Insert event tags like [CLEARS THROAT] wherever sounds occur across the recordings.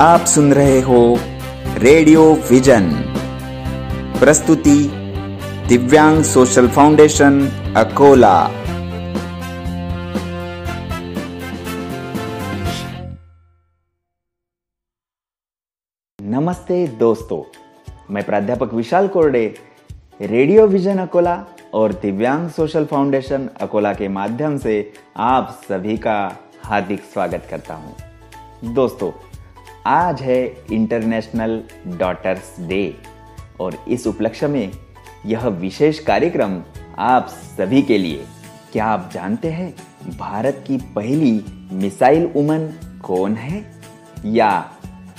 आप सुन रहे हो रेडियो विजन। प्रस्तुति दिव्यांग सोशल फाउंडेशन, अकोला। नमस्ते दोस्तों, मैं प्राध्यापक विशाल कोरडे, रेडियो विजन अकोला और दिव्यांग सोशल फाउंडेशन अकोला के माध्यम से आप सभी का हार्दिक स्वागत करता हूँ। दोस्तों आज है इंटरनेशनल डॉटर्स डे और इस उपलक्ष्य में यह विशेष कार्यक्रम आप सभी के लिए। क्या आप जानते हैं भारत की पहली मिसाइल उमन कौन है? या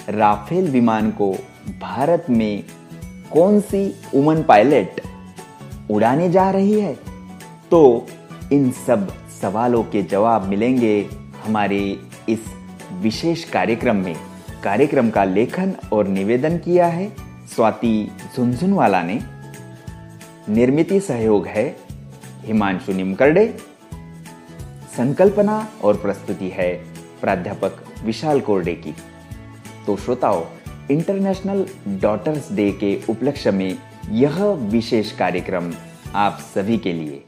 राफेल विमान को भारत में कौन सी उमन पायलट उड़ाने जा रही है? तो इन सब सवालों के जवाब मिलेंगे हमारे इस विशेष कार्यक्रम में। कार्यक्रम का लेखन और निवेदन किया है स्वाति झुंझुनवाला ने। निर्मिति सहयोग है, हिमांशु निमकरडे। संकल्पना और प्रस्तुति है प्राध्यापक विशाल कोरडे की। तो श्रोताओं, इंटरनेशनल डॉटर्स डे के उपलक्ष्य में यह विशेष कार्यक्रम आप सभी के लिए।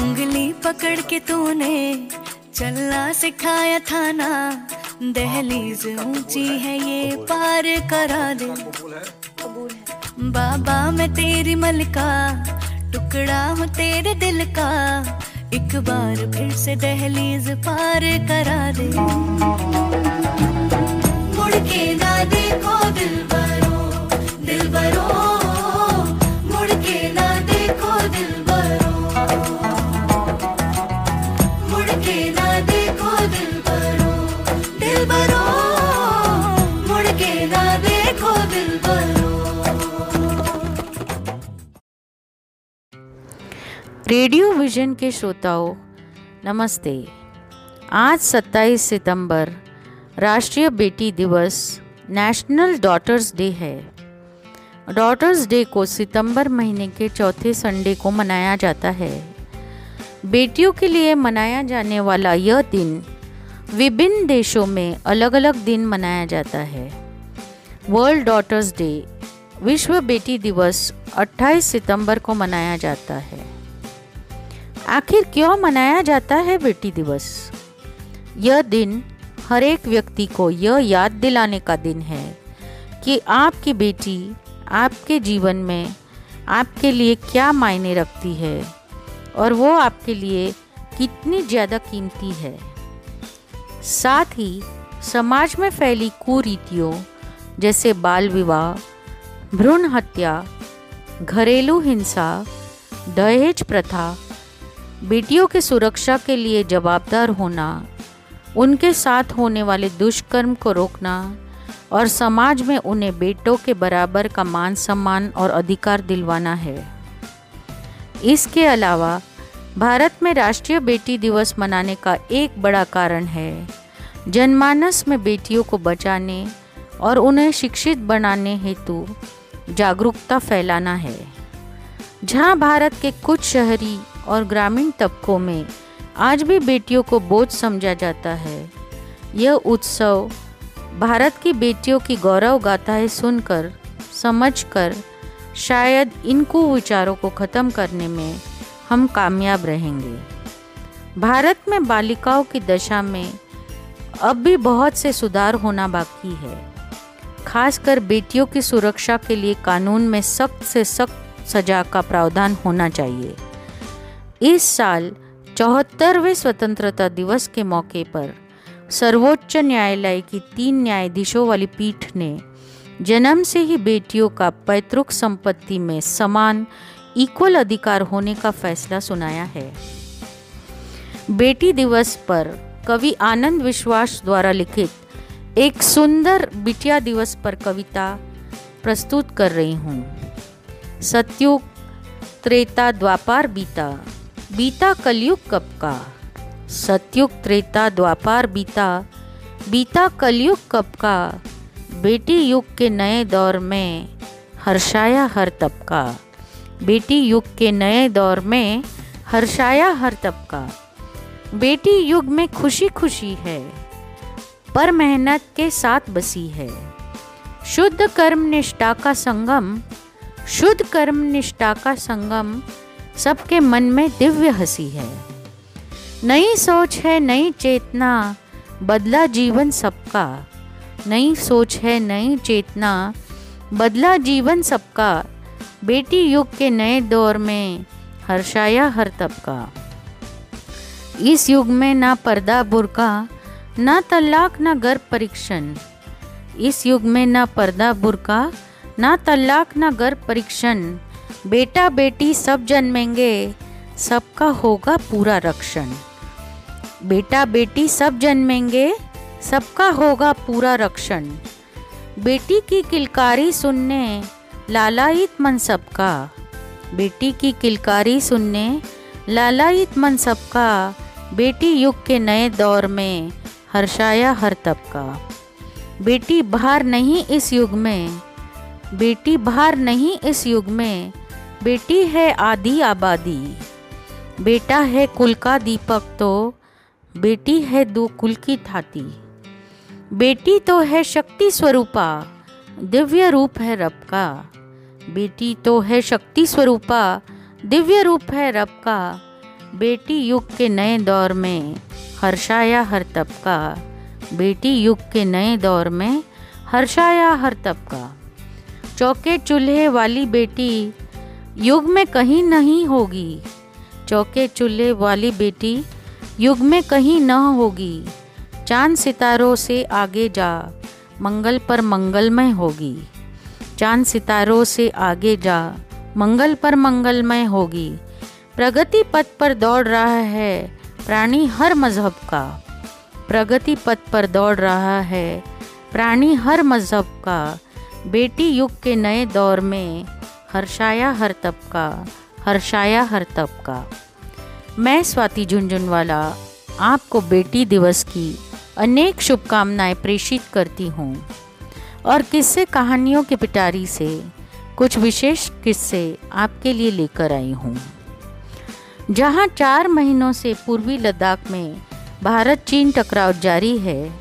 उंगली पकड़ के तूने चलना सिखाया था ना। दहलीज ऊँची है। ये पार करा दे। बाबा मैं तेरी मलका टुकड़ा हूँ तेरे दिल का। एक बार फिर से दहलीज पार करा दे। मुड़ के ना देखो दिल बरो दिल बरो रेडियो विजन के श्रोताओं, नमस्ते। आज 27 सितंबर, राष्ट्रीय बेटी दिवस नेशनल डॉटर्स डे है। डॉटर्स डे को सितंबर महीने के चौथे संडे को मनाया जाता है। बेटियों के लिए मनाया जाने वाला यह दिन विभिन्न देशों में अलग अलग दिन मनाया जाता है। वर्ल्ड डॉटर्स डे विश्व बेटी दिवस 28 सितंबर को मनाया जाता है। आखिर क्यों मनाया जाता है बेटी दिवस? यह दिन हर एक व्यक्ति को यह याद दिलाने का दिन है कि आपकी बेटी आपके जीवन में आपके लिए क्या मायने रखती है और वो आपके लिए कितनी ज़्यादा कीमती है। साथ ही समाज में फैली कुरीतियों जैसे बाल विवाह, भ्रूण हत्या, घरेलू हिंसा, दहेज प्रथा बेटियों की सुरक्षा के लिए जवाबदार होना, उनके साथ होने वाले दुष्कर्म को रोकना और समाज में उन्हें बेटों के बराबर का मान सम्मान और अधिकार दिलवाना है। इसके अलावा, भारत में राष्ट्रीय बेटी दिवस मनाने का एक बड़ा कारण है, जनमानस में बेटियों को बचाने और उन्हें शिक्षित बनाने हेतु जागरूकता फैलाना है। जहाँ भारत के कुछ शहरी और ग्रामीण तबकों में आज भी बेटियों को बोझ समझा जाता है। यह उत्सव भारत की बेटियों की गौरव गाथाएँ सुनकर, समझकर, शायद इन कुविचारों को ख़त्म करने में हम कामयाब रहेंगे। भारत में बालिकाओं की दशा में अब भी बहुत से सुधार होना बाकी है। खासकर बेटियों की सुरक्षा के लिए कानून में सख्त से सख्त सजा का प्रावधान होना चाहिए। इस साल चौहत्तरवें स्वतंत्रता दिवस के मौके पर सर्वोच्च न्यायालय की तीन न्यायाधीशों वाली पीठ ने जन्म से ही बेटियों का पैतृक संपत्ति में समान इक्वल अधिकार होने का फैसला सुनाया है। बेटी दिवस पर कवि आनंद विश्वास द्वारा लिखित एक सुंदर बिटिया दिवस पर कविता प्रस्तुत कर रही हूँ। सत्युग, त्रेता, द्वापार बीता। बीता कलयुग कब का? सतयुग, त्रेता, द्वापार बीता। बीता कलयुग कब का? बेटी युग के नए दौर में हर्षाया हर तबका। बेटी युग के नए दौर में हर्षाया हर तबका। बेटी युग में खुशी खुशी है, पर मेहनत के साथ बसी है। शुद्ध कर्म निष्ठा का संगम, शुद्ध कर्म निष्ठा का संगम सबके मन में दिव्य हँसी है। नई सोच है, नई चेतना, बदला जीवन सबका। नई सोच है, नई चेतना, बदला जीवन सबका। बेटी युग के नए दौर में हर्षाया हर तबका। इस युग में ना पर्दा बुरका, ना तलाक ना गर्भ परीक्षण। इस युग में ना पर्दा बुरका, ना तलाक ना गर्भ परीक्षण। बेटा बेटी सब जन्मेंगे, सबका होगा पूरा रक्षण। बेटा बेटी सब जन्मेंगे, सबका होगा पूरा रक्षण। बेटी की किलकारी सुनने, लालायित मन सबका। बेटी की किलकारी सुनने, लालायित मन सबका। बेटी युग के नए दौर में हर्षाया हर तबका। बेटी बाहर नहीं इस युग में, बेटी बाहर नहीं इस युग में बेटी है आदि आबादी। बेटा है कुल का दीपक तो बेटी है दो कुल की थाती। बेटी तो है शक्ति स्वरूपा, दिव्य रूप है रब का। बेटी तो है शक्ति स्वरूपा, दिव्य रूप है रब का। बेटी युग के नए दौर में हर्षाया हर तबका बेटी युग के नए दौर में हर्षाया हर तबका चौके चूल्हे वाली बेटी युग में कहीं नहीं होगी। चौके चूल्हे वाली बेटी, युग में कहीं न होगी। चाँद सितारों से आगे जा, मंगल पर मंगलमय होगी। चाँद सितारों से आगे जा, मंगल पर मंगलमय होगी। प्रगति पथ पर दौड़ रहा है प्राणी हर मज़हब का। प्रगति पथ पर दौड़ रहा है प्राणी हर मज़हब का। बेटी युग के नए दौर में हर्षाया हर तबका हर्षाया हर तबका। मैं स्वाति झुंझुनवाला आपको बेटी दिवस की अनेक शुभकामनाएँ प्रेषित करती हूँ। और किस्से कहानियों की पिटारी से कुछ विशेष किस्से आपके लिए लेकर आई हूँ। जहाँ चार महीनों से पूर्वी लद्दाख में भारत चीन टकराव जारी है,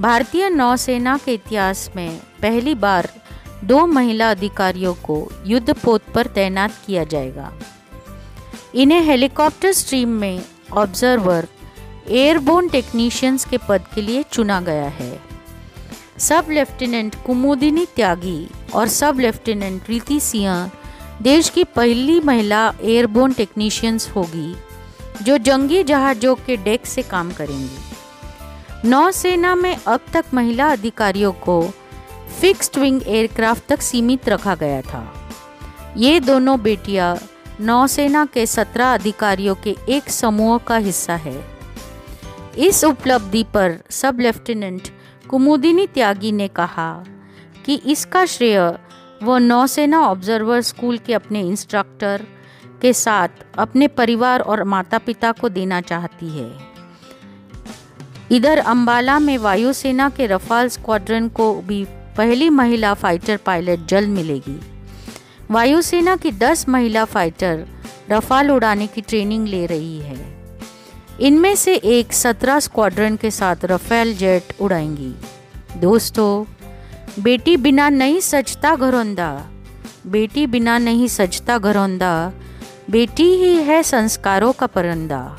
भारतीय नौसेना के इतिहास में पहली बार दो महिला अधिकारियों को युद्ध पोत पर तैनात किया जाएगा। इन्हें हेलीकॉप्टर स्ट्रीम में ऑब्जर्वर एयरबोर्न टेक्नीशियंस के पद के लिए चुना गया है। सब लेफ्टिनेंट कुमुदिनी त्यागी और सब लेफ्टिनेंट प्रीति सिंह देश की पहली महिला एयरबोन टेक्नीशियंस होगी, जो जंगी जहाज़ों के डेक से काम करेंगी। नौसेना में अब तक महिला अधिकारियों को फिक्स्ड विंग एयरक्राफ्ट तक सीमित रखा गया था। ये दोनों बेटियाँ नौसेना के सत्रह अधिकारियों के एक समूह का हिस्सा है। इस उपलब्धि पर सब लेफ्टिनेंट कुमुदिनी त्यागी ने कहा कि इसका श्रेय वो नौसेना ऑब्जर्वर स्कूल के अपने इंस्ट्रक्टर के साथ अपने परिवार और माता पिता को देना चाहती है। इधर अंबाला में वायुसेना के रफाल स्क्वाड्रन को भी पहली महिला फाइटर पायलट जल्द मिलेगी। वायुसेना की 10 महिला फाइटर रफाल उड़ाने की ट्रेनिंग ले रही है। इनमें से एक 17 स्क्वाड्रन के साथ रफेल जेट उड़ाएँगी। दोस्तों, बेटी बिना नहीं सजता घरौंदा, बेटी बिना नहीं सजता घरौंदा, बेटी ही है संस्कारों का परंदा।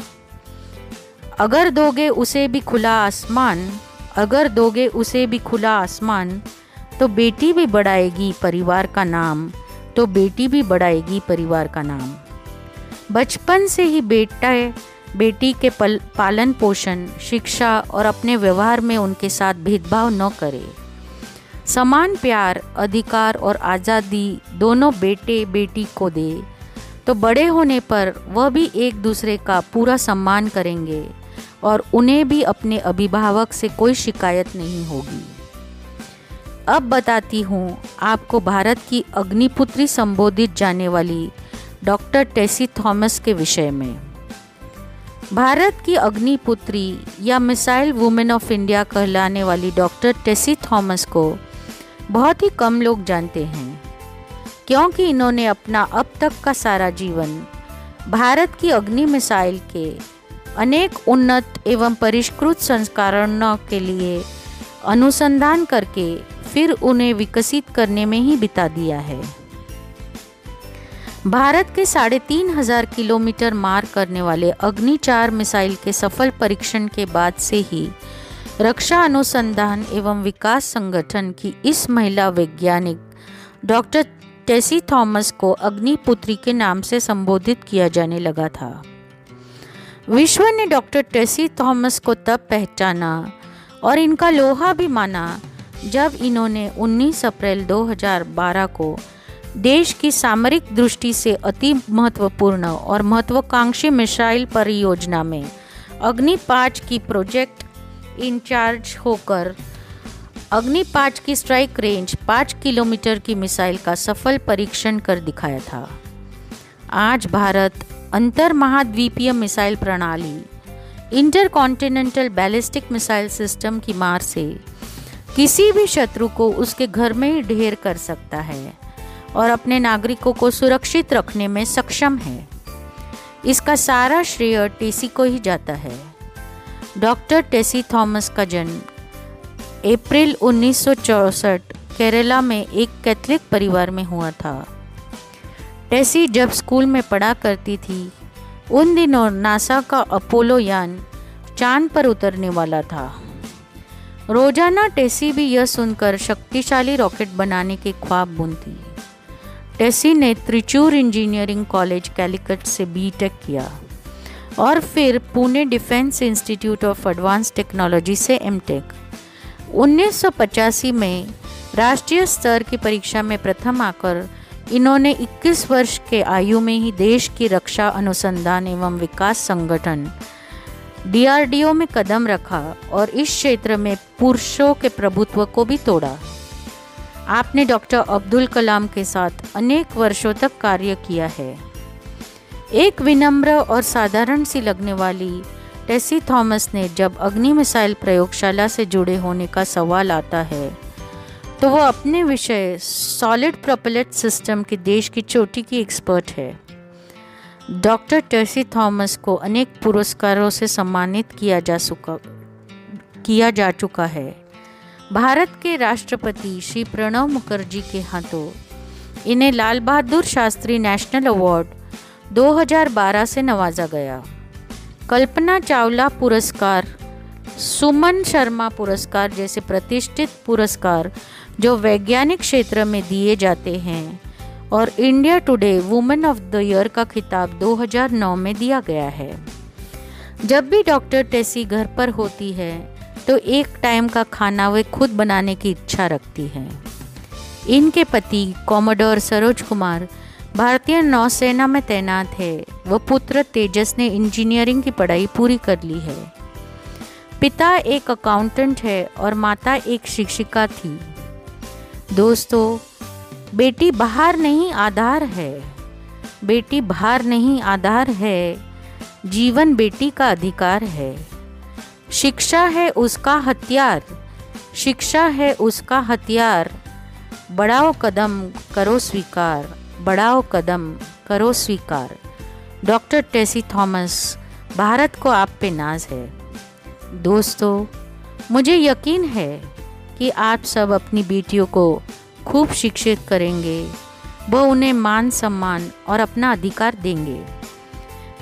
अगर दोगे उसे भी खुला आसमान, अगर दोगे उसे भी खुला आसमान तो बेटी भी बढ़ाएगी परिवार का नाम तो बेटी भी बढ़ाएगी परिवार का नाम। बचपन से ही बेटा बेटी के पल, पालन पोषण, शिक्षा और अपने व्यवहार में उनके साथ भेदभाव न करे। समान प्यार, अधिकार और आज़ादी दोनों बेटे, बेटी को दे तो बड़े होने पर वह भी एक दूसरे का पूरा सम्मान करेंगे और उन्हें भी अपने अभिभावक से कोई शिकायत नहीं होगी। अब बताती हूँ आपको भारत की अग्निपुत्री संबोधित जाने वाली डॉक्टर टेसी थॉमस के विषय में। भारत की अग्निपुत्री या मिसाइल वुमेन ऑफ़ इंडिया कहलाने वाली डॉक्टर टेसी थॉमस को बहुत ही कम लोग जानते हैं, क्योंकि इन्होंने अपना अब तक का सारा जीवन भारत की अग्नि मिसाइल के अनेक उन्नत एवं परिष्कृत संस्करणों के लिए अनुसंधान करके फिर उन्हें विकसित करने में ही बिता दिया है। भारत के साढ़े तीन हज़ार किलोमीटर मार करने वाले अग्नि चार मिसाइल के सफल परीक्षण के बाद से ही रक्षा अनुसंधान एवं विकास संगठन की इस महिला वैज्ञानिक डॉक्टर टेसी थॉमस को अग्निपुत्री के नाम से संबोधित किया जाने लगा था। विश्व ने डॉक्टर टेसी थॉमस को तब पहचाना और इनका लोहा भी माना जब इन्होंने 19 अप्रैल 2012 को देश की सामरिक दृष्टि से अति महत्वपूर्ण और महत्वाकांक्षी मिसाइल परियोजना में अग्नि पाँच की प्रोजेक्ट इंचार्ज होकर अग्नि पाँच की स्ट्राइक रेंज पाँच किलोमीटर की मिसाइल का सफल परीक्षण कर दिखाया था। आज भारत अंतर महाद्वीपीय मिसाइल प्रणाली intercontinental ballistic missile system की मार से किसी भी शत्रु को उसके घर में ही ढेर कर सकता है और अपने नागरिकों को सुरक्षित रखने में सक्षम है। इसका सारा श्रेय टेसी को ही जाता है। डॉक्टर टेसी थॉमस का जन्म अप्रैल उन्नीस केरला में एक कैथलिक परिवार में हुआ था। टेसी जब स्कूल में पढ़ा करती थी, उन दिनों नासा का अपोलो यान चाँद पर उतरने वाला था। रोज़ाना टेसी भी यह सुनकर शक्तिशाली रॉकेट बनाने के ख्वाब बुनती है। टेसी ने त्रिचूर इंजीनियरिंग कॉलेज कैलिकट से बीटेक किया और फिर Pune defence institute of advance technology से एमटेक 1985 में राष्ट्रीय स्तर की परीक्षा में प्रथम आकर इन्होंने 21 वर्ष के आयु में ही देश की रक्षा अनुसंधान एवं विकास संगठन डीआरडीओ में कदम रखा और इस क्षेत्र में पुरुषों के प्रभुत्व को भी तोड़ा। आपने डॉक्टर अब्दुल कलाम के साथ अनेक वर्षों तक कार्य किया है। एक विनम्र और साधारण सी लगने वाली टेसी थॉमस ने जब अग्नि मिसाइल प्रयोगशाला से जुड़े होने का सवाल आता है तो वो अपने विषय सॉलिड प्रोपेलेट सिस्टम के देश की चोटी की एक्सपर्ट है। डॉक्टर टेसी थॉमस को अनेक पुरस्कारों से सम्मानित किया जा चुका किया जा चुका है। भारत के राष्ट्रपति श्री प्रणब मुखर्जी के हाथों इन्हें लाल बहादुर शास्त्री नेशनल अवार्ड 2012 से नवाजा गया। कल्पना चावला पुरस्कार, सुमन शर्मा पुरस्कार जैसे प्रतिष्ठित पुरस्कार जो वैज्ञानिक क्षेत्र में दिए जाते हैं और India today women of the year का खिताब 2009 में दिया गया है। जब भी डॉक्टर टेसी घर पर होती है तो एक टाइम का खाना वे खुद बनाने की इच्छा रखती हैं। इनके पति कॉमोडोर सरोज कुमार भारतीय नौसेना में तैनात है। व पुत्र तेजस ने इंजीनियरिंग की पढ़ाई पूरी कर ली है। पिता एक अकाउंटेंट है और माता एक शिक्षिका थी। दोस्तों बेटी बाहर नहीं आधार है। बेटी बाहर नहीं आधार है। जीवन बेटी का अधिकार है। शिक्षा है उसका हथियार। शिक्षा है उसका हथियार। बढ़ाओ कदम करो स्वीकार। बढ़ाओ कदम करो स्वीकार। डॉक्टर टेसी थॉमस, भारत को आप पे नाज है। दोस्तों, मुझे यकीन है कि आप सब अपनी बेटियों को खूब शिक्षित करेंगे। वो उन्हें मान सम्मान और अपना अधिकार देंगे।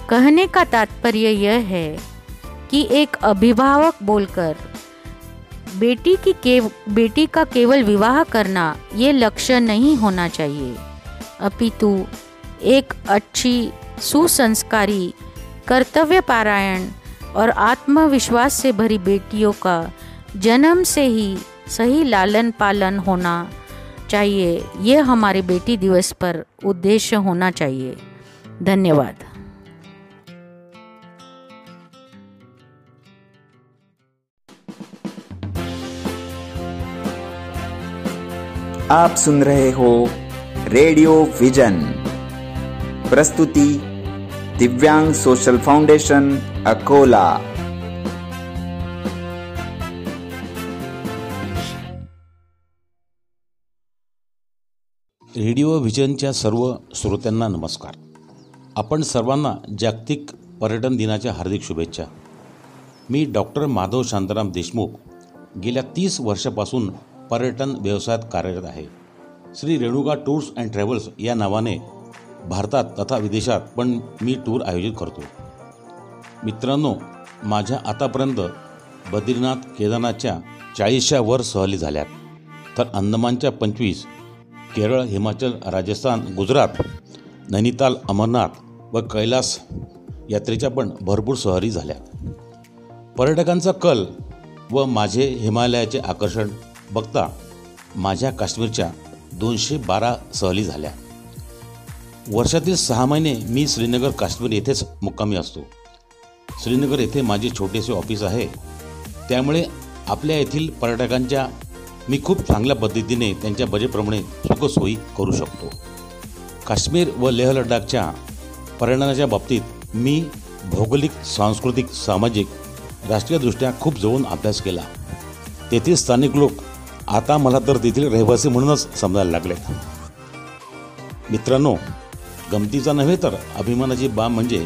कहने का तात्पर्य यह है कि एक अभिभावक बोलकर, बेटी की केव, बेटी का केवल विवाह करना ये लक्ष्य नहीं होना चाहिए। अपितु एक अच्छी, सुसंस्कारी, कर्तव्य पारायण और आत्मविश्वास से भरी बेटियों का जन्म से ही सही लालन पालन होना चाहिए। ये हमारे बेटी दिवस पर उद्देश्य होना चाहिए। धन्यवाद। आप सुन रहे हो रेडियो विजन। प्रस्तुति Divyang social foundation Akola. Radio व्हिजनच्या सर्व श्रोत्यांना नमस्कार. आपण सर्वांना जागतिक पर्यटन दिनाच्या हार्दिक शुभेच्छा. मी डॉक्टर माधव शांताराम देशमुख गेल्या तीस वर्षापासून पर्यटन व्यवसायात कार्यरत आहे. Shri Renuka tours and travels या नावाने भारतात तथा विदेशात पण मी टूर आयोजित करतो. मित्रांनो माझ्या आतापर्यंत बद्रीनाथ केदारनाथच्या चाळीसच्या वर सहली झाल्यात. तर अंदमानच्या पंचवीस केरळ हिमाचल राजस्थान गुजरात नैनिताल अमरनाथ व कैलास यात्रेच्या पण भरपूर सहली झाल्या. पर्यटकांचा कल व माझे हिमालयाचे आकर्षण बघता माझ्या काश्मीरच्या दोनशे बारा सहली झाल्या. वर्षातील सहा महिने मी श्रीनगर काश्मीर येथेच मुक्कामी असतो. श्रीनगर येथे माझे छोटेसे ऑफिस आहे. त्यामुळे आपल्या येथील पर्यटकांच्या मी खूप चांगल्या पद्धतीने त्यांच्या बजेटप्रमाणे सुखसोयी करू शकतो. काश्मीर व लेह लडाखच्या पर्यटनाच्या बाबतीत मी भौगोलिक सांस्कृतिक सामाजिक राष्ट्रीयदृष्ट्या खूप जवळून अभ्यास केला. तेथील स्थानिक लोक आता मला तर तेथील रहिवासी म्हणूनच समजायला लागले मित्रांनो गमतीचा नव्हे तर अभिमानाची बाब म्हणजे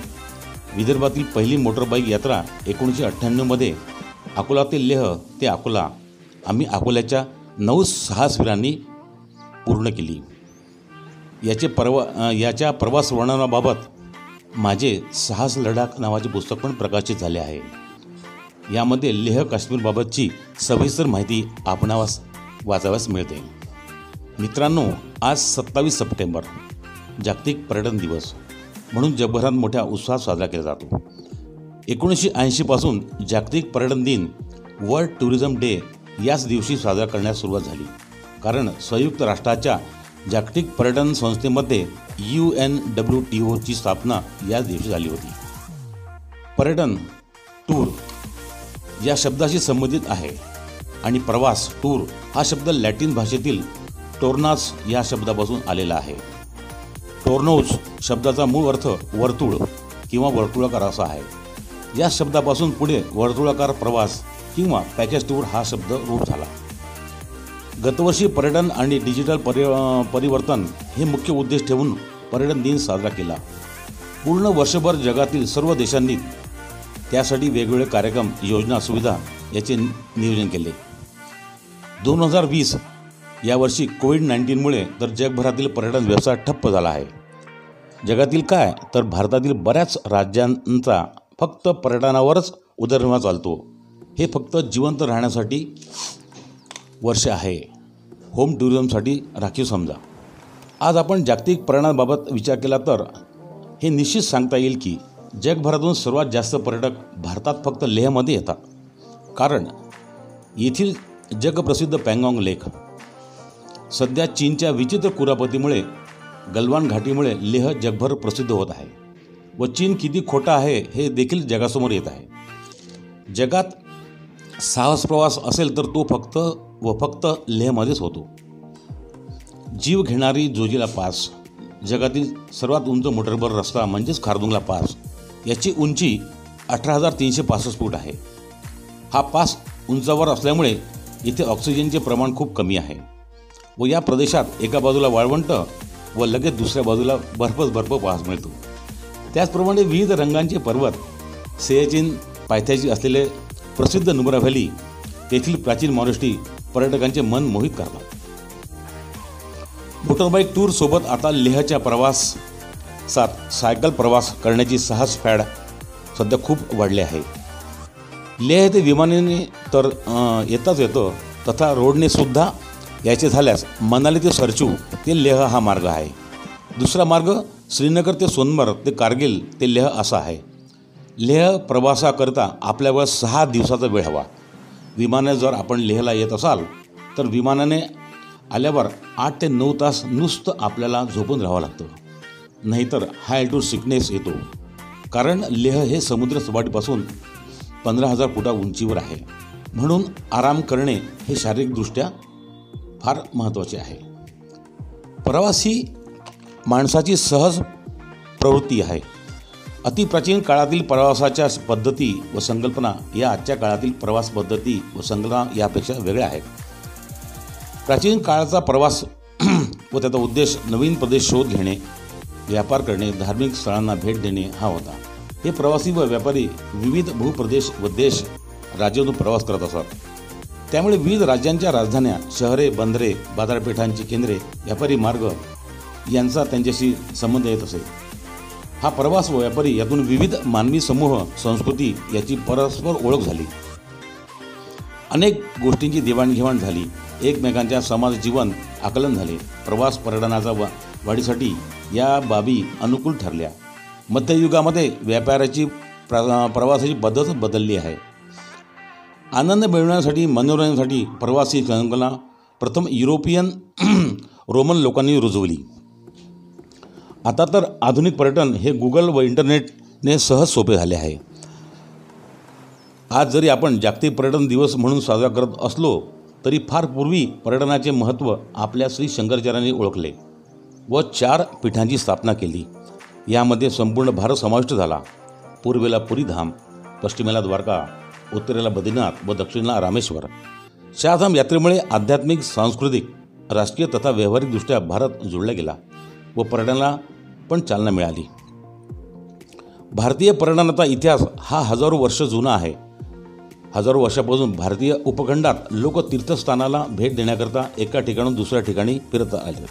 विदर्भातील पहिली मोटरबाईक यात्रा एकोणीसशे अठ्ठ्याण्णवमध्ये अकोला ते लेह ते अकोला आम्ही अकोल्याच्या नऊ साहसवीरांनी पूर्ण केली. याचे परवा याच्या प्रवास वर्णनाबाबत माझे साहस लडाख नावाचे पुस्तक पण प्रकाशित झाले आहे. यामध्ये लेह काश्मीरबाबतची सविस्तर माहिती आपणावास वाचाव्यास मिळते. मित्रांनो आज सत्तावीस सप्टेंबर जागतिक पर्यटन दिवस म्हणून जगभरात मोठ्या उत्साहात साजरा केला जातो. एकोणीसशे ऐंशीपासून जागतिक पर्यटन दिन वर्ल्ड टुरिझम डे याच दिवशी साजरा करण्यास सुरुवात झाली. कारण संयुक्त राष्ट्राच्या जागतिक पर्यटन संस्थेमध्ये यू एन डब्ल्यू टी ओची स्थापना याच दिवशी झाली होती. पर्यटन टूर या शब्दाशी संबंधित आहे आणि प्रवास टूर हा शब्द लॅटिन भाषेतील टोर्नास या शब्दापासून आलेला आहे. टोर्नोज शब्दाचा मूळ अर्थ वर्तुळ किंवा वर्तुळाकार असा आहे. या शब्दापासून पुढे वर्तुळाकार प्रवास किंवा पॅकेज टूर हा शब्द रूढ झाला. गतवर्षी पर्यटन आणि डिजिटल परि परिवर्तन हे मुख्य उद्देश ठेवून पर्यटन दिन साजरा केला. पूर्ण वर्षभर जगातील सर्व देशांनी त्यासाठी वेगवेगळे कार्यक्रम योजना सुविधा याचे नियोजन केले. दोन हजार वीस यावर्षी कोविड नाईन्टीनमुळे तर जगभरातील पर्यटन व्यवसाय ठप्प झाला आहे. जगातील काय तर भारतातील बऱ्याच राज्यांचा फक्त पर्यटनावरच उदरनिर्वाह चालतो. हे फक्त जिवंत राहण्यासाठी वर्ष आहे. होम टुरिझमसाठी राखीव समजा. आज आपण जागतिक पर्यटनाबाबत विचार केला तर हे निश्चित सांगता येईल की जगभरातून सर्वात जास्त पर्यटक भारतात फक्त लेहमध्ये येतात. कारण येथील जगप्रसिद्ध पँगॉंग लेक सध्या चीनच्या विचित्र कुरापतीमुळे गलवान घाटीमुळे लेह जगभर प्रसिद्ध होत आहे व चीन किती खोटा आहे हे देखील जगासमोर येत आहे. जगात साहस प्रवास असेल तर तो फक्त व फक्त लेहमध्येच होतो. जीव घेणारी जोजिला पास जगातील सर्वात उंच मोटरबर रस्ता म्हणजेच खारदुंगला पास याची उंची अठरा हजार तीनशे पासष्ट फूट आहे. हा पास उंचावर असल्यामुळे इथे ऑक्सिजनचे प्रमाण खूप कमी आहे व या प्रदेशात एका बाजूला वाळवंट व लगेच दुसऱ्या बाजूला बर्फच बर्फ पाहास मिळतो. त्याचप्रमाणे विविध रंगांचे पर्वत सियाचीन पायथ्याची असलेले प्रसिद्ध नुबरा व्हॅली तेथील प्राचीन मॉनेस्टी पर्यटकांचे मन मोहित करतात. मोटरबाईक टूर सोबत आता लेहच्या प्रवासात सायकल प्रवास करण्याची साहस फॅड सध्या खूप वाढले आहे. लेह ते विमानाने तर येताच येतं तथा रोडने सुद्धा यायचे झाल्यास मनाली ते सरचू ते लेह हा मार्ग आहे. दुसरा मार्ग श्रीनगर ते सोनमर्ग ते कारगिल ते लेह असा आहे. लेह प्रवासाकरता आपल्यावर सहा दिवसाचा वेळ हवा. विमाने जर आपण लेहला येत असाल तर विमानाने आल्यावर आठ ते नऊ तास नुसतं आपल्याला झोपून राहावं लागतं. नाहीतर हाय टू सिकनेस येतो. कारण लेह हे समुद्र सपाटीपासून पंधरा हजार फुटा उंचीवर आहे. म्हणून आराम करणे हे शारीरिकदृष्ट्या फार महत्त्वाचे आहे. प्रवासी माणसाची सहज प्रवृत्ती आहे. अतिप्राचीन काळातील प्रवासाच्या पद्धती व संकल्पना या आजच्या काळातील प्रवास पद्धती व संकल्पना यापेक्षा वेगळ्या आहेत. प्राचीन काळाचा प्रवास [CLEARS THROAT] व त्याचा उद्देश नवीन प्रदेश शोध घेणे व्यापार करणे धार्मिक स्थळांना भेट देणे हा होता. हे प्रवासी व व्यापारी विविध भूप्रदेश व देश राज्यातून प्रवास करत असतात त्यामुळे विविध राज्यांच्या राजधान्या शहरे बंदरे बाजारपेठांची केंद्रे व्यापारी मार्ग यांचा त्यांच्याशी संबंध येत असे. हा प्रवास व व्यापारी यातून विविध मानवी समूह संस्कृती याची परस्पर ओळख झाली. अनेक गोष्टींची देवाणघेवाण झाली. एकमेकांच्या समाज जीवन आकलन झाले. प्रवास पर्यटनाचा वा वाढीसाठी या बाबी अनुकूल ठरल्या. मध्ययुगामध्ये व्यापाराची प्र प्रवासाची पद्धतच बदलली आहे. आनंद मिळवण्यासाठी मनोरंजनासाठी प्रवासी संकल्पना प्रथम युरोपियन [CLEARS THROAT] रोमन लोकांनी रुजवली. आता तर आधुनिक पर्यटन हे गुगल व इंटरनेटने सहज सोपे झाले आहे. आज जरी आपण जागतिक पर्यटन दिवस म्हणून साजरा करत असलो तरी फार पूर्वी पर्यटनाचे महत्त्व आपल्या श्री शंकराचार्यांनी ओळखले व चार पीठांची स्थापना केली. यामध्ये संपूर्ण भारत समाविष्ट झाला. पूर्वेला पुरीधाम पश्चिमेला द्वारका उत्तरेला बद्रीनाथ व दक्षिणेला रामेश्वर. चारधाम यात्रेमुळे आध्यात्मिक सांस्कृतिक राजकीय तथा व्यावहारिकदृष्ट्या भारत जोडला गेला. व पर्यटनाला पण चालना मिळाली. भारतीय पर्यटनाचा इतिहास हा हजारो वर्ष जुना आहे. हजारो वर्षापासून भारतीय उपखंडात लोक तीर्थस्थानाला भेट देण्याकरता एका ठिकाणून दुसऱ्या ठिकाणी फिरत आले.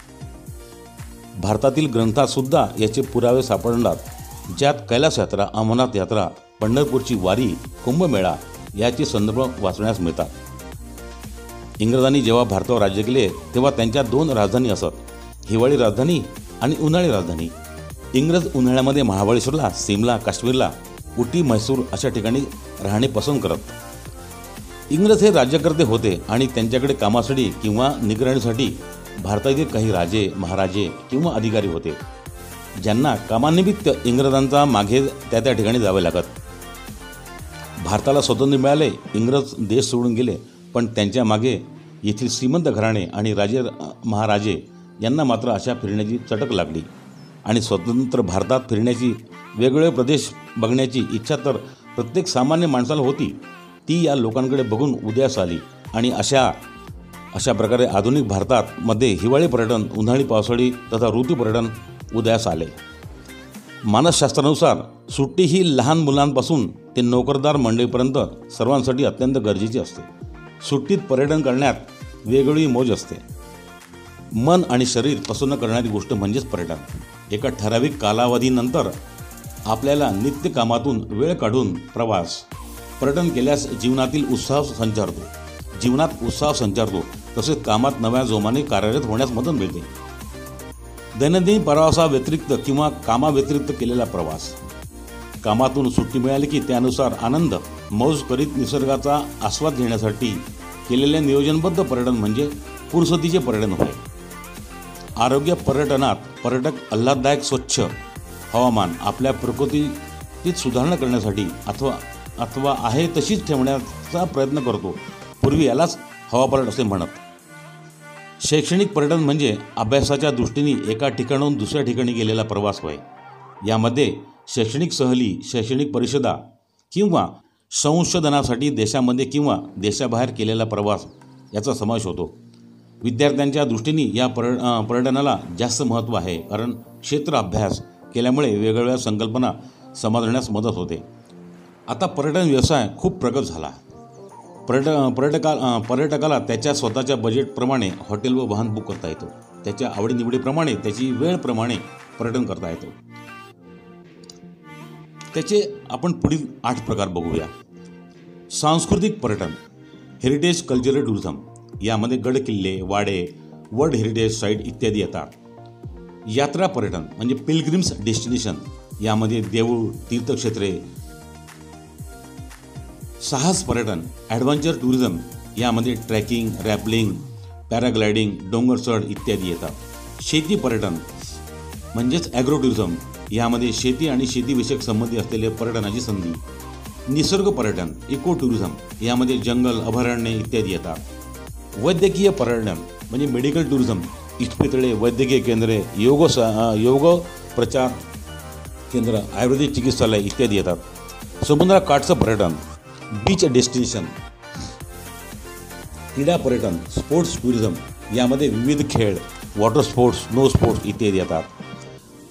भारतातील ग्रंथातसुद्धा याचे पुरावे सापडतात ज्यात कैलास यात्रा अमरनाथ यात्रा पंढरपूरची वारी कुंभमेळा याचे संदर्भ वाचण्यास मिळतात. इंग्रजांनी जेव्हा भारतावर राज्य केले तेव्हा त्यांच्या दोन राजधानी असत हिवाळी राजधानी आणि उन्हाळी राजधानी. इंग्रज उन्हाळ्यामध्ये महाबळेश्वरला सिमला काश्मीरला उटी म्हैसूर अशा ठिकाणी राहणे पसंत करत. इंग्रज हे राज्यकर्ते होते आणि त्यांच्याकडे कामासाठी किंवा निगराणीसाठी भारतातील काही राजे महाराजे किंवा अधिकारी होते ज्यांना कामानिमित्त इंग्रजांचा मागे त्या त्या ठिकाणी जावे लागत. भारताला स्वातंत्र्य मिळाले इंग्रज देश सोडून गेले पण त्यांच्या मागे येथील श्रीमंत घराणे आणि राजे महाराजे यांना मात्र अशा फिरण्याची चटक लागली. आणि स्वतंत्र भारतात फिरण्याची वेगवेगळे प्रदेश बघण्याची इच्छा तर प्रत्येक सामान्य माणसाला होती. ती या लोकांकडे बघून उदयास आली. आणि अशा अशा प्रकारे आधुनिक भारतात मध्ये हिवाळी पर्यटन उन्हाळी पावसाळी तथा ऋतू पर्यटन उदयास आले. मानसशास्त्रानुसार सुट्टी ही लहान मुलांपासून ते नोकरदार मंडळीपर्यंत सर्वांसाठी अत्यंत गरजेची असते. सुट्टीत पर्यटन करण्यात वेगळी मोज असते. मन आणि शरीर प्रसन्न करणारी गोष्ट म्हणजेच पर्यटन. एका ठराविक कालावधीनंतर आपल्याला नित्य कामातून वेळ काढून प्रवास पर्यटन केल्यास जीवनातील उत्साह संचारतो. जीवनात उत्साह संचारतो तसेच कामात नव्या जोमाने कार्यरत होण्यास मदत मिळते. दैनंदिन प्रवासाव्यतिरिक्त किंवा कामाव्यतिरिक्त केलेला प्रवास. कामातून सुट्टी मिळाली की त्यानुसार आनंद मौज करीत निसर्गाचा आस्वाद घेण्यासाठी केलेले नियोजनबद्ध पर्यटन म्हणजे पुरसतीचे पर्यटन होय. आरोग्य पर्यटनात पर्यटक आल्हाददायक स्वच्छ हवामान आपल्या प्रकृतीत सुधारणा करण्यासाठी अथवा अथवा आहे तशीच ठेवण्याचा प्रयत्न करतो. पूर्वी यालाच हवापर्यट असे म्हणत. शैक्षणिक पर्यटन म्हणजे अभ्यासाच्या दृष्टीने एका ठिकाणाहून दुसऱ्या ठिकाणी गेलेला प्रवास होय. यामध्ये शैक्षणिक सहली शैक्षणिक परिषदा किंवा संशोधनासाठी देशामध्ये किंवा देशाबाहेर केलेला प्रवास याचा समावेश होतो. विद्यार्थ्यांच्या दृष्टीने या पर्य पर्यटनाला जास्त महत्त्व आहे. कारण क्षेत्र अभ्यास केल्यामुळे वेगवेगळ्या संकल्पना समजण्यास मदत होते. आता पर्यटन व्यवसाय खूप प्रगत झाला. पर्यट पर्यटका पर्यटकाला त्याच्या स्वतःच्या बजेटप्रमाणे हॉटेल व वाहन बुक करता येतो. त्याच्या आवडीनिवडीप्रमाणे त्याची वेळप्रमाणे पर्यटन करता येतो. त्याचे आपण पुढील आठ प्रकार बघूया. सांस्कृतिक पर्यटन हेरिटेज कल्चरल टुरिझम यामध्ये गड किल्ले वाडे वर्ल्ड हेरिटेज साईट इत्यादी येतात. यात्रा पर्यटन म्हणजे पिलग्रिम्स डेस्टिनेशन यामध्ये देऊळ तीर्थक्षेत्रे साहस पर्यटन ॲडव्हेंचर टुरिझम यामध्ये ट्रॅकिंग रॅपलिंग पॅराग्लायडिंग डोंगर चढ इत्यादी येतात. शेती पर्यटन म्हणजेच ॲग्रो टुरिझम यामध्ये शेती आणि शेतीविषयक संबंधी असलेले पर्यटनाची संधी. निसर्ग पर्यटन इको टुरिझम यामध्ये जंगल अभयारण्ये इत्यादी येतात. वैद्यकीय पर्यटन म्हणजे मेडिकल टुरिझम इस्पितळे वैद्यकीय केंद्रे योग स योग प्रचार केंद्र आयुर्वेदिक चिकित्सालय इत्यादी येतात. समुद्राकाठचं पर्यटन बीच डेस्टिनेशन क्रीडा पर्यटन स्पोर्ट्स टुरिझम यामध्ये विविध खेळ वॉटर स्पोर्ट्स स्नो स्पोर्ट्स इत्यादी येतात.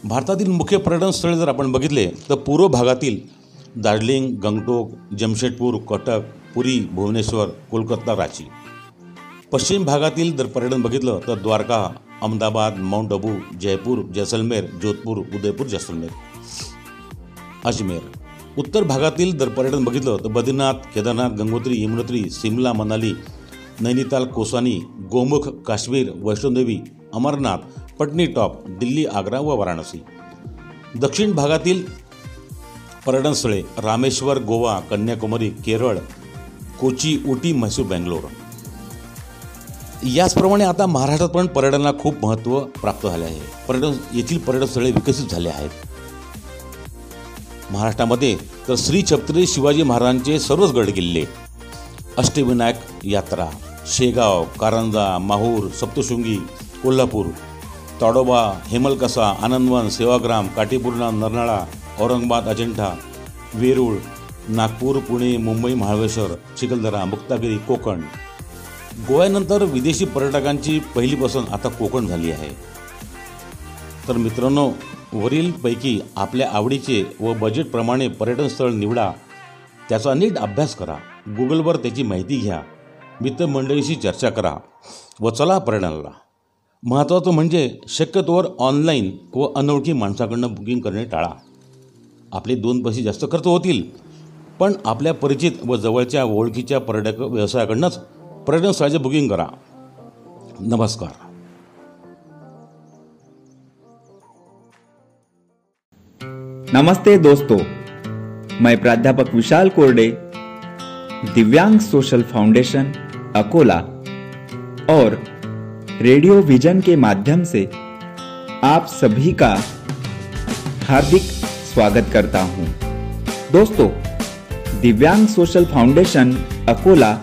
भारतातील मुख्य पर्यटन स्थळे जर आपण बघितले तर पूर्व भागातील दार्जिलिंग गंगटोक जमशेदपूर कटक पुरी भुवनेश्वर कोलकाता रांची. पश्चिम भागातील जर पर्यटन बघितलं तर द्वारका, अहमदाबाद, माउंट अबू जयपूर, जैसलमेर, जोधपूर, उदयपूर, जैसलमेर. अजमेर उत्तर भागातील जर पर्यटन बघितलं तर बद्रीनाथ, केदारनाथ, गंगोत्री, यमुनोत्री, सिमला, मनाली, नैनिताल, कोसानी, गोमुख, काश्मीर वैष्णोदेवी अमरनाथ, पटनी टॉप, दिल्ली, आग्रा व वाराणसी. दक्षिण भागातील पर्यटनस्थळे रामेश्वर, गोवा, कन्याकुमारी, केरळ, कोची उटी म्हैसूर, बेंगलोर. याचप्रमाणे आता महाराष्ट्रात पण पर्यटनाला खूप महत्त्व प्राप्त झाले आहे. पर्यटन येथील पर्यटनस्थळे विकसित झाले आहेत. महाराष्ट्रामध्ये तर श्री छत्रपती शिवाजी महाराजांचे सर्वच गड किल्ले अष्टविनायक यात्रा शेगाव कारंजा माहूर सप्तशृंगी कोल्हापूर ताडोबा हेमलकसा आनंदवन सेवाग्राम काटीपूर्णा नरनाळा औरंगाबाद अजिंठा वेरूळ नागपूर पुणे मुंबई महाबळेश्वर चिखलदरा मुक्तागिरी कोकण गोव्यानंतर विदेशी पर्यटकांची पहिली पसंत आता कोकण झाली आहे. तर मित्रांनो वरीलपैकी आपल्या आवडीचे व बजेटप्रमाणे पर्यटन स्थळ निवडा. त्याचा नीट अभ्यास करा. गुगलवर त्याची माहिती घ्या. मित्रमंडळीशी चर्चा करा व चला पर्यटनाला. महत्त्वाचं म्हणजे शक्यतोवर ऑनलाईन व अनोळखी माणसाकडनं बुकिंग करणे टाळा. आपले दोन पैसे जास्त खर्च होतील पण आपल्या परिचित व जवळच्या ओळखीच्या पर्यटक व्यवसायाकडनंच पर्यटन स्थळाचे बुकिंग करा। नमस्कार। नमस्ते दोस्तों, मैं प्राध्यापक विशाल कोरडे, दिव्यांग सोशल फाउंडेशन, अकोला, और रेडियो विजन के माध्यम से आप सभी का हार्दिक स्वागत करता हूँ। दोस्तों, दिव्यांग सोशल फाउंडेशन, अकोला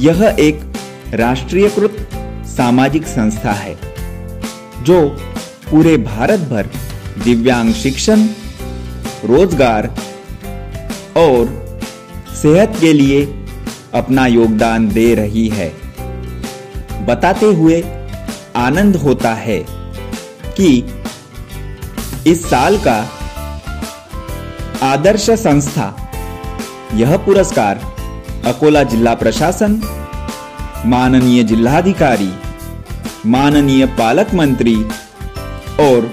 यह एक राष्ट्रीयकृत सामाजिक संस्था है, जो पूरे भारत भर दिव्यांग शिक्षण, रोज़गार और सेहत के लिए अपना योगदान दे रही है। बताते हुए आनंद होता है कि इस साल का आदर्श संस्था यह पुरस्कार अकोला जिला प्रशासन, माननीय जिलाधिकारी माननीय पालक मंत्री और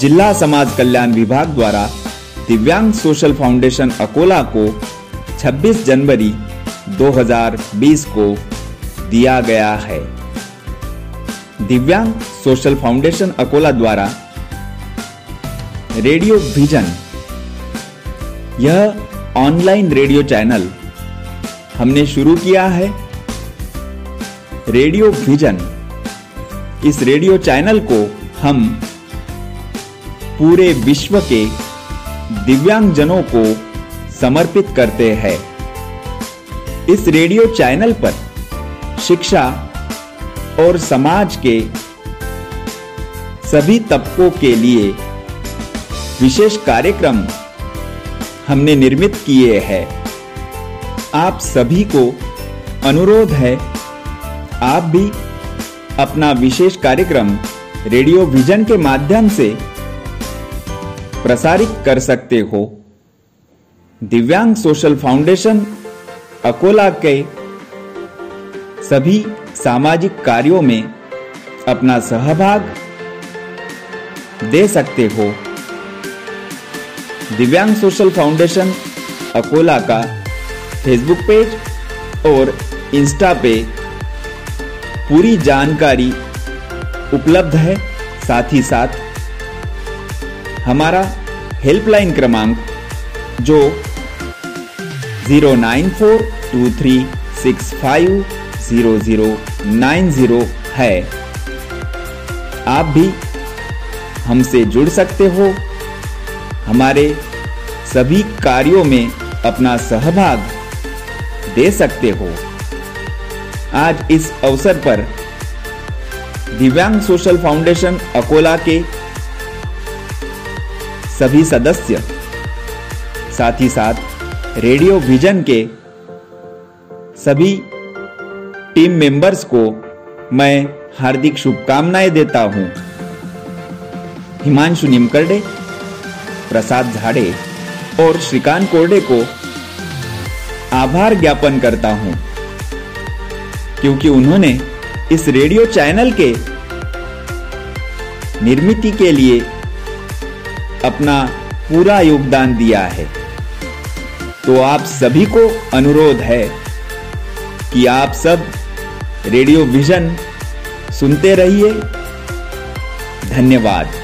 जिला समाज कल्याण विभाग द्वारा दिव्यांग सोशल फाउंडेशन अकोला को 26 जनवरी 2020 को दिया गया है। दिव्यांग सोशल फाउंडेशन अकोला द्वारा रेडियो विजन, यह ऑनलाइन रेडियो चैनल हमने शुरू किया है रेडियो विजन। इस रेडियो चैनल को हम पूरे विश्व के दिव्यांगजनों को समर्पित करते हैं। इस रेडियो चैनल पर शिक्षा और समाज के सभी तबकों के लिए विशेष कार्यक्रम हमने निर्मित किए हैं। आप सभी को अनुरोध है, आप भी अपना विशेष कार्यक्रम रेडियो विजन के माध्यम से प्रसारित कर सकते हो। दिव्यांग सोशल फाउंडेशन, अकोला के सभी सामाजिक कार्यों में अपना सहभाग दे सकते हो। दिव्यांग सोशल फाउंडेशन, अकोला का फेसबुक पेज और इंस्टा पे पूरी जानकारी उपलब्ध है। साथ ही साथ हमारा हेल्पलाइन क्रमांक जो zero nine four two three six five zero zero nine zero है। आप भी हमसे जुड़ सकते हो। हमारे सभी कार्यों में अपना सहभाग दे सकते हो। आज इस अवसर पर दिव्यांग सोशल फाउंडेशन अकोला के सभी सदस्य, साथ ही साथ रेडियो विजन के सभी टीम मेंबर्स को मैं हार्दिक शुभकामनाएँ देता हूँ। हिमांशु निमकरडे, प्रसाद झाड़े और श्रीकांत कोरडे को आभार ज्ञापन करता हूँ, क्योंकि उन्होंने इस रेडियो चैनल के निर्मिति के लिए अपना पूरा योगदान दिया है। तो आप सभी को अनुरोध है कि आप सब रेडियो विजन सुनते रहिए। धन्यवाद।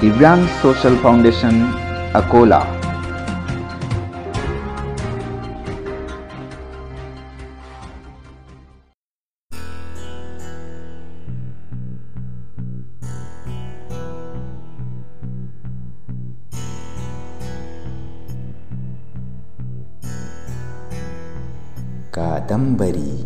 दिव्यांग सोशल फाउंडेशन अकोला कादंबरी